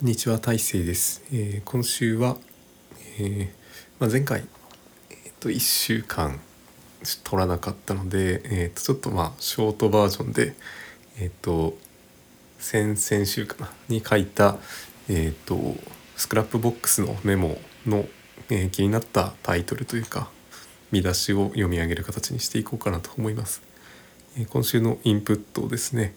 こんにちは大成です、えー今週は、えーまあ、前回、えー、と1週間撮らなかったので、えー、とちょっとまあショートバージョンでえっ、と先々週かなに書いたえっ、とスクラップボックスのメモの、えー気になったタイトルというか見出しを読み上げる形にしていこうかなと思います。え今週のインプットですね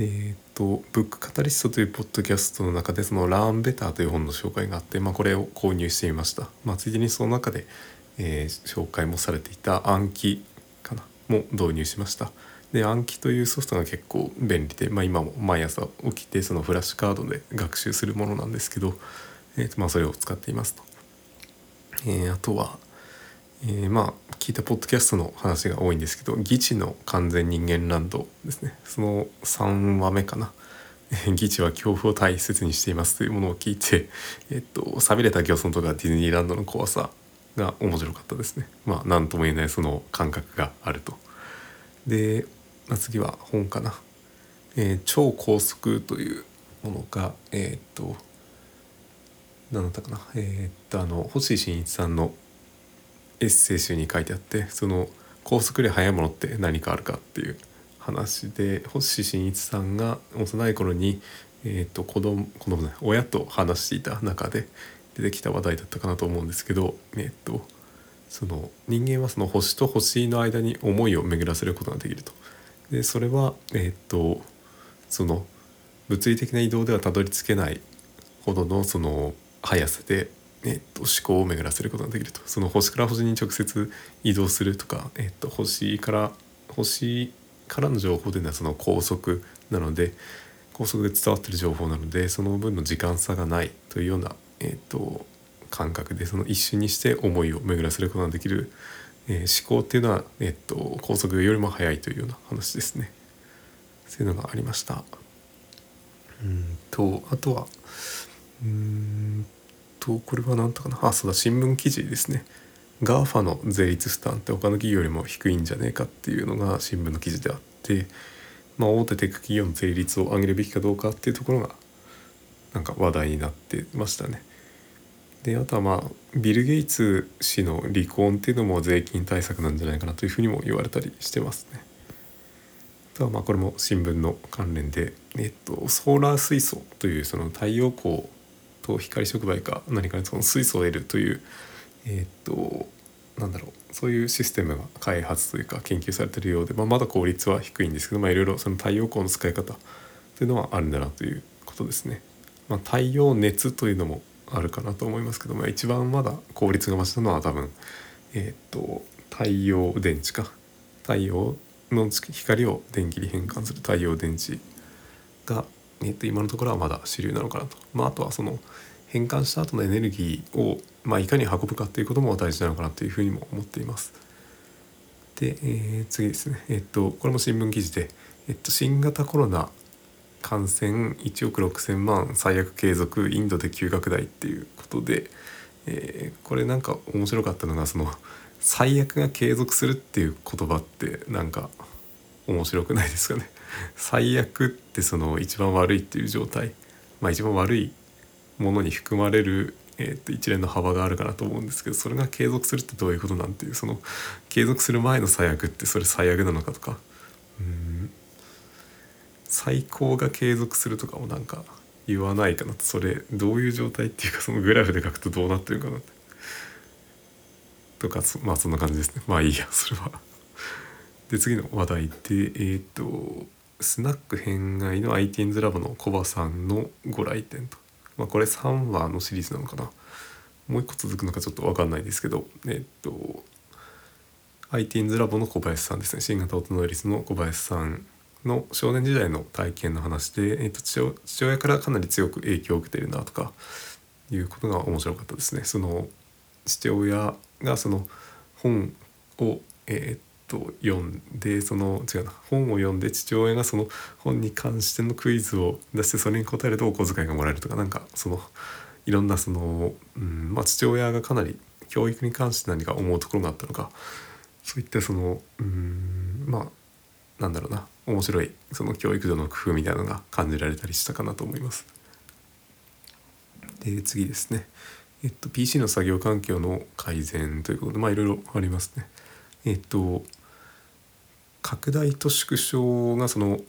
えっと「ブックカタリスト」というポッドキャストの中でその「ラーンベター」という本の紹介があって、まあ、これを購入してみました、まあ、ついでにその中で、えー紹介もされていた暗記かなも導入しました。で暗記というソフトが結構便利で、まあ、今も毎朝起きてそのフラッシュカードで学習するものなんですけど、えーとまあ、それを使っていますと、えーあとはえーまあ聞いたポッドキャストの話が多いんですけど「義地の完全人間ランド」ですね。その3話目かな「義地は恐怖を大切にしています」というものを聞いて、えっと寂れた漁村とかディズニーランドの怖さが面白かったですね。まあ何とも言えないその感覚があると。で、まあ、次は本かな「えー超高速」というものがえーっと何だったかな。えーっとあの星新一さんのエッセイ集に書いてあってその高速で速いものって何かあるかっていう話で星新一さんが幼い頃に、えー、と子供子供親と話していた中で出てきた話題だったかなと思うんですけど、えー、とその人間はその星と星の間に思いを巡らせることができると。でそれは、えー、とその物理的な移動ではたどり着けないほどのその速さで、えっと、思考を巡らせることができるとその星から星に直接移動するとか、えっと、星から星からの情報というのはその高速なので高速で伝わってる情報なのでその分の時間差がないというような、えっと、感覚でその一瞬にして思いを巡らせることができる、えー思考っていうのは、えっと、高速よりも速いというような話ですね。そういうのがありました。うんとあとはうーんとこれは何とかなあそうだ新聞記事ですね GAFA の税率負担って他の企業よりも低いんじゃねえかっていうのが新聞の記事であって、まあ、大手テック企業の税率を上げるべきかどうかっていうところがなんか話題になってましたね。であとはまあビル・ゲイツ氏の離婚っていうのも税金対策なんじゃないかなというふうにも言われたりしてますね。あとはまあこれも新聞の関連で、えっと、ソーラー水素というその太陽光と光触媒か何かにその水素を得るというえっとなんだろうそういうシステムが開発というか研究されてるようで、まあ、まだ効率は低いんですけど、まあ、いろいろその太陽光の使い方というのはあるんだなということですね。まあ、太陽熱というのもあるかなと思いますけど、まあ、一番まだ効率が増したのは多分、えっと太陽電池か太陽の光を電気に変換する太陽電池が、えっと今のところはまだ主流なのかなと、まあ、あとはその変換した後のエネルギーを、まあ、いかに運ぶかっていうことも大事なのかなというふうにも思っています。で、えー次ですね、えっとこれも新聞記事で、えっと新型コロナ感染1億6,000万最悪継続インドで急拡大っていうことで、えーこれなんか面白かったのがその最悪が継続するっていう言葉ってなんか面白くないですかね。最悪ってその一番悪いっていう状態。まあ一番悪いものに含まれる、えー、と一連の幅があるかなと思うんですけどそれが継続するってどういうことなんていうその継続する前の最悪ってそれ最悪なのかとか。うん。最高が継続するとかもなんか言わないかなと。それどういう状態っていうかそのグラフで書くとどうなってるかなとかまあそんな感じですね。まあいいやそれは。で次の話題でえっ、とスナック偏愛の IT's ラボのコバさんのご来店と、まあ、これ3話のシリーズなのかな。もう一個続くのかちょっと分かんないですけどえっ、と IT's ラボの小林さんですね。新型大人率の小林さんの少年時代の体験の話で、えっと父親父親からかなり強く影響を受けているなとかいうことが面白かったですね。その父親がその本を、えーっと読んでその違うな本を読んで父親がその本に関してのクイズを出してそれに答えるとお小遣いがもらえるとかなんかそのいろんなその、うんまあ、父親がかなり教育に関して何か思うところがあったのかそういったそのうんまあなんだろうな面白いその教育上の工夫みたいなのが感じられたりしたかなと思います。で次ですね、えっと、PC の作業環境の改善ということでまあいろいろありますね。えっと拡大と縮小がその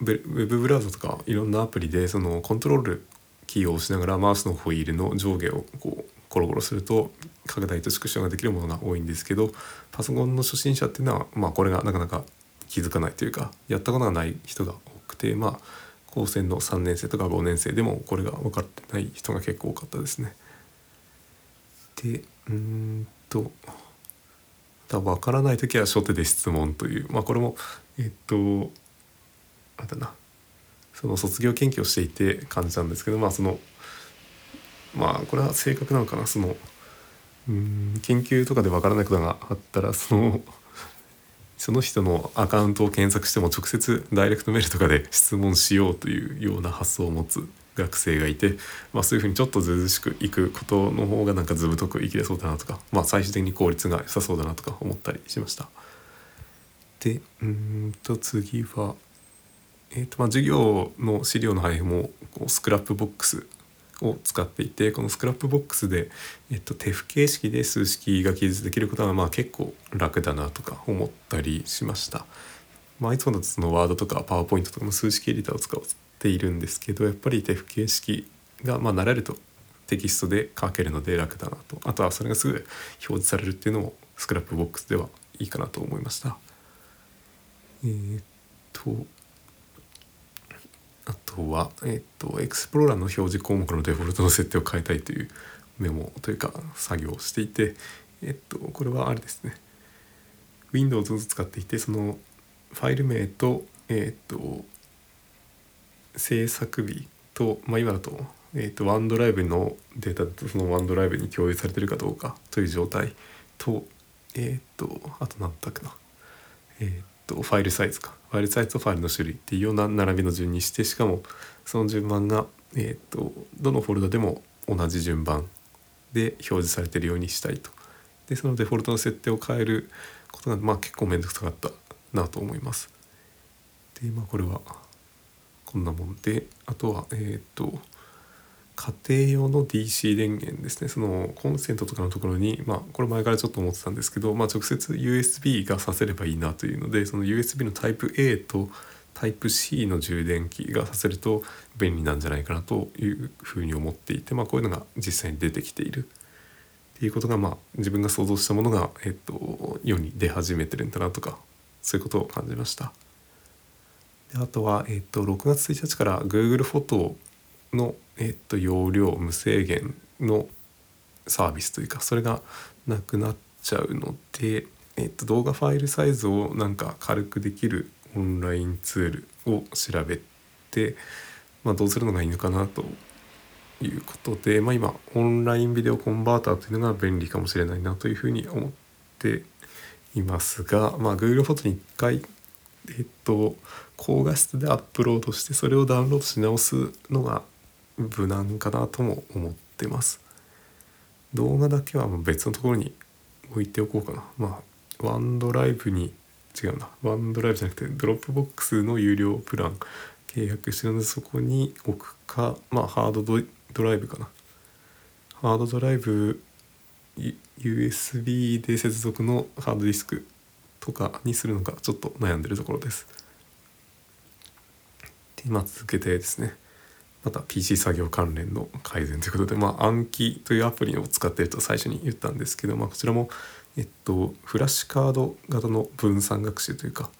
ウェブブラウザとかいろんなアプリでそのコントロールキーを押しながらマウスのホイールの上下をこうコロコロすると拡大と縮小ができるものが多いんですけどパソコンの初心者っていうのは、まあ、これがなかなか気づかないというかやったことがない人が多くてまあ高専の3年生とか5年生でもこれが分かってない人が結構多かったですね。でうんと分からない時は初手で質問という。まあこれもえっとあだな。その卒業研究をしていて感じたんですけどまあそのまあこれは正確なのかな。そのうん研究とかで分からないことがあったらそのその人のアカウントを検索しても直接ダイレクトメールとかで質問しようというような発想を持つ学生がいて、まあ、そういうふうにちょっとずうずうしくいくことの方がなんかずぶとく生きれそうだなとか、まあ、最終的に効率が良さそうだなとか思ったりしました。でうんと次は、えーとまあ、授業の資料の配布もこう Scrapbox を使っていてこの Scrapbox で、えっと、手付形式で数式が記述できることはまあ結構楽だなとか思ったりしました。まあ、いつもだとそのワードとかパワーポイントとかの数式エディターを使うているんですけどやっぱり手付形式がまあ慣れるとテキストで書けるので楽だなとあとはそれがすぐ表示されるっていうのも Scrapbox ではいいかなと思いました。えー、っとあとは、えっと、エクスプローラーの表示項目のデフォルトの設定を変えたいというメモというか作業をしていて、えっと、これはあれですね Windows を使っていてそのファイル名と,、えっと制作日と、まあ、今だと,、えっとワンドライブのデータとそのワンドライブに共有されてるかどうかという状態と,、えっとあと何だっけな、えっとファイルサイズかファイルサイズとファイルの種類っていうような並びの順にしてしかもその順番が、えーと、どのフォルダでも同じ順番で表示されてるようにしたいと。でそのデフォルトの設定を変えることが、まあ、結構面倒くさかったなと思います。でまあこれはこんなもんであとはえっ、ー、と家庭用の DC 電源ですねそのコンセントとかのところにまあこれ前からちょっと思ってたんですけど、まあ、直接 USB がさせればいいなというのでその USB のタイプ A とタイプ C の充電器がさせると便利なんじゃないかなというふうに思っていて、まあ、こういうのが実際に出てきているっていうことがまあ自分が想像したものが、えっと、世に出始めてるんだなとかそういうことを感じました。であとは、えっと、6月1日から Google フォトの、えっと、容量無制限のサービスというかそれがなくなっちゃうので、えっと、動画ファイルサイズをなんか軽くできるオンラインツールを調べて、まあ、どうするのがいいのかなということで、まあ、今オンラインビデオコンバーターというのが便利かもしれないなというふうに思っていますが、まあ、Google フォトに1回えっと高画質でアップロードしてそれをダウンロードし直すのが無難かなとも思ってます。動画だけは別のところに置いておこうかな。まあ OneDrive に違うな。 OneDrive じゃなくて Dropbox の有料プラン契約してるのでそこに置くかまあハードドライブかな。ハードドライブ USB で接続のハードディスクとかにするのかちょっと悩んでるところです。で今続けてですねまた PC 作業関連の改善ということで、まあ、暗記というアプリを使っていると最初に言ったんですけど、まあ、こちらも、えっと、フラッシュカード型の分散学習というか、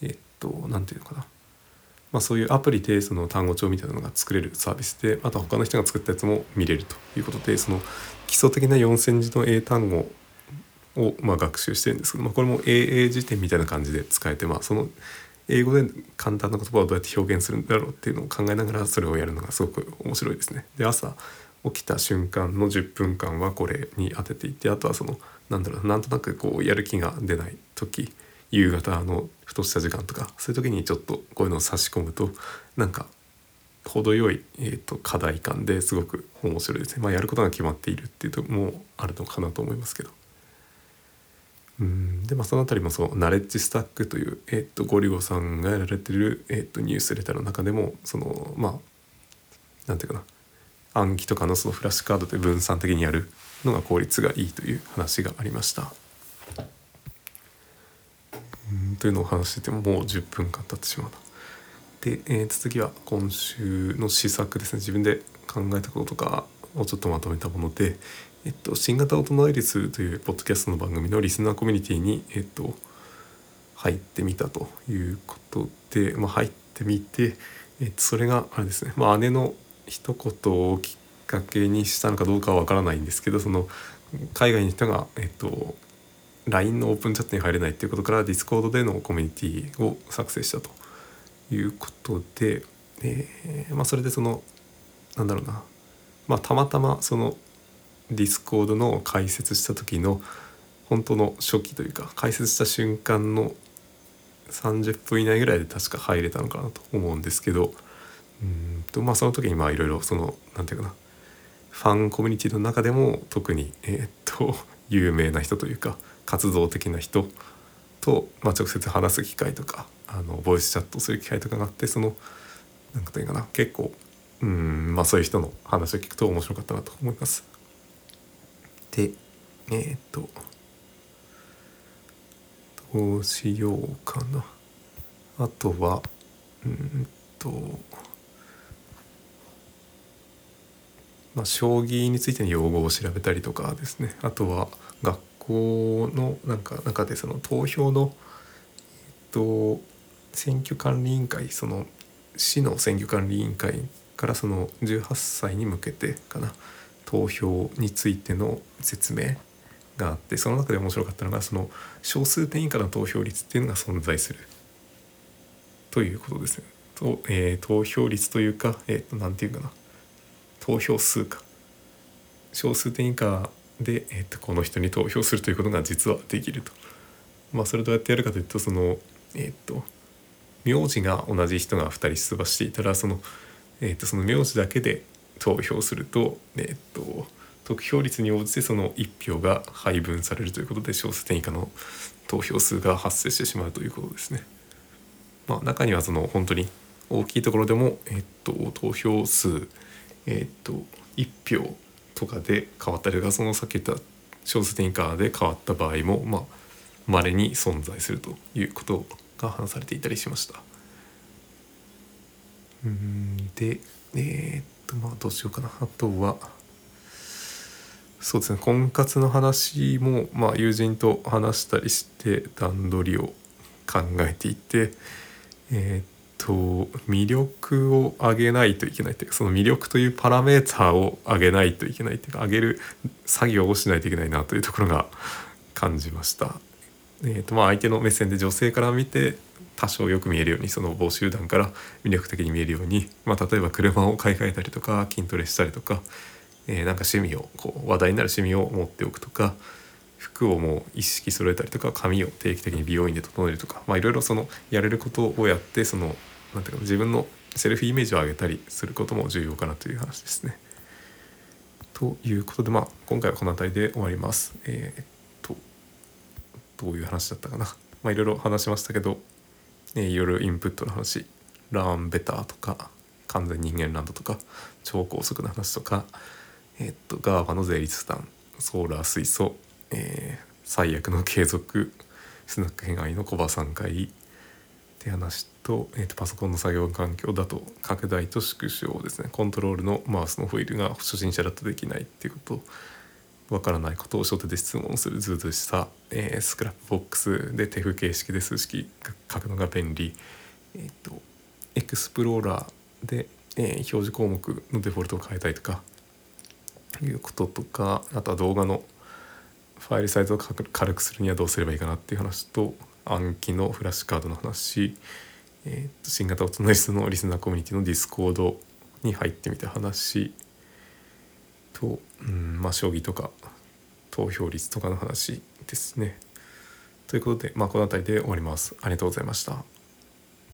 えっと、なんていうのかな、まあ、そういうアプリでその単語帳みたいなのが作れるサービスで、また他の人が作ったやつも見れるということで、その基礎的な4,000字の英単語をまあ学習してるんですけど、まあ、これも英英辞典みたいな感じで使えて、まあ、その英語で簡単な言葉をどうやって表現するんだろうっていうのを考えながらそれをやるのがすごく面白いですね。で朝起きた瞬間の10分間はこれに当てていってあとはそのなんだろうなんとなくこうやる気が出ない時夕方のふとした時間とかそういう時にちょっとこういうのを差し込むとなんか程よい、えーと、課題感ですごく面白いですね。まあ、やることが決まっているっていうともあるのかなと思いますけど。うんでまあその辺りもそうナレッジスタックという、えっと、ゴリゴさんがやられてる、えっと、ニュースレターの中でもそのまあなんていうかな暗記とかのそのフラッシュカードで分散的にやるのが効率がいいという話がありました。うんというのを話しててももう10分間経ってしまうな。で、えー、次は今週の施策ですね自分で考えたこととかをちょっとまとめたもので、えっと、新型大人アイリスというポッドキャストの番組のリスナーコミュニティに、えっと、入ってみたということで、まあ、入ってみて、えっと、それがあれですね、まあ、姉の一言をきっかけにしたのかどうかは分からないんですけどその海外の人が、えっと、LINE のオープンチャットに入れないっていうことから Discord でのコミュニティを作成したということで、えー、まあ、それでそのなんだろうな、まあ、たまたまその Discord の解説した時の本当の初期というか解説した瞬間の30分以内ぐらいで確か入れたのかなと思うんですけどうんとまあその時にまあいろいろその何て言うかなファンコミュニティの中でも特にえ、っと 有名な人というか活動的な人と、まあ、直接話す機会とかあのボイスチャットする機会とかがあってその何て言うかな結構うんまあそういう人の話を聞くと面白かったなと思います。でえー、っとどうしようかな。あとはうんとまあ将棋についての用語を調べたりとかですねあとは学校のなんか中でその投票のえっと選挙管理委員会その市の選挙管理委員会からその18歳に向けてかな投票についての説明があってその中で面白かったのがその少数点以下の投票率っていうのが存在するということですね。とえー、投票率というか何、えー、とて言うかな投票数か少数点以下で、えーと、この人に投票するということが実はできると。まあ、それどうやってやるかというとそのえっ、ー、と名字が同じ人が2人出馬していたらその,、えーと、その名字だけで投票すると,、えーと得票率に応じてその1票が配分されるということで小数点以下の投票数が発生してしまうということですね。まあ、中にはその本当に大きいところでも、えっと、投票数、えっと、1票とかで変わったりとかそのさっき言った小数点以下で変わった場合もまあ稀に存在するということが話されていたりしました。うんでえー、っとまあどうしようかなあとはそうですね婚活の話も、まあ、友人と話したりして段取りを考えていてえー、っと魅力を上げないといけないというかその魅力というパラメーターを上げないといけないというか上げる作業をしないといけないなというところが感じました。えーとまあ、相手の目線で女性から見て多少よく見えるようにその募集団から魅力的に見えるように、まあ、例えば車を買い替えたりとか筋トレしたりとかえー、なんか趣味をこう話題になる趣味を持っておくとか服をもう一式揃えたりとか髪を定期的に美容院で整えるとかまあいろいろそのやれることをやってそのなんていうか自分のセルフイメージを上げたりすることも重要かなという話ですね。ということでまあ今回はこの辺りで終わります。えー、っとどういう話だったかな。まいろいろ話しましたけど、えー、いろいろインプットの話ラーンベターとか完全人間ランドとか超高速の話とかえっと、ガーファの税率負担ソーラー水素、えー、最悪の継続スナック変愛の小葉3回って話と,、えーと、パソコンの作業環境だと拡大と縮小ですね。コントロールのマウスのホイールが初心者だとできないっていうこと。わからないことを初手で質問するずうずうしさ、えー、 Scrapbox で手付形式で数式書くのが便利、えーと、エクスプローラーで、えー、表示項目のデフォルトを変えたいとかいうこととかあとは動画のファイルサイズを軽くするにはどうすればいいかなっていう話と Anki のフラッシュカードの話、えー、と新型大人リスのリスナーコミュニティの Discordに入ってみた話と、うんまあ、将棋とか投票率とかの話ですね。ということで、まあ、この辺りで終わります。ありがとうございました。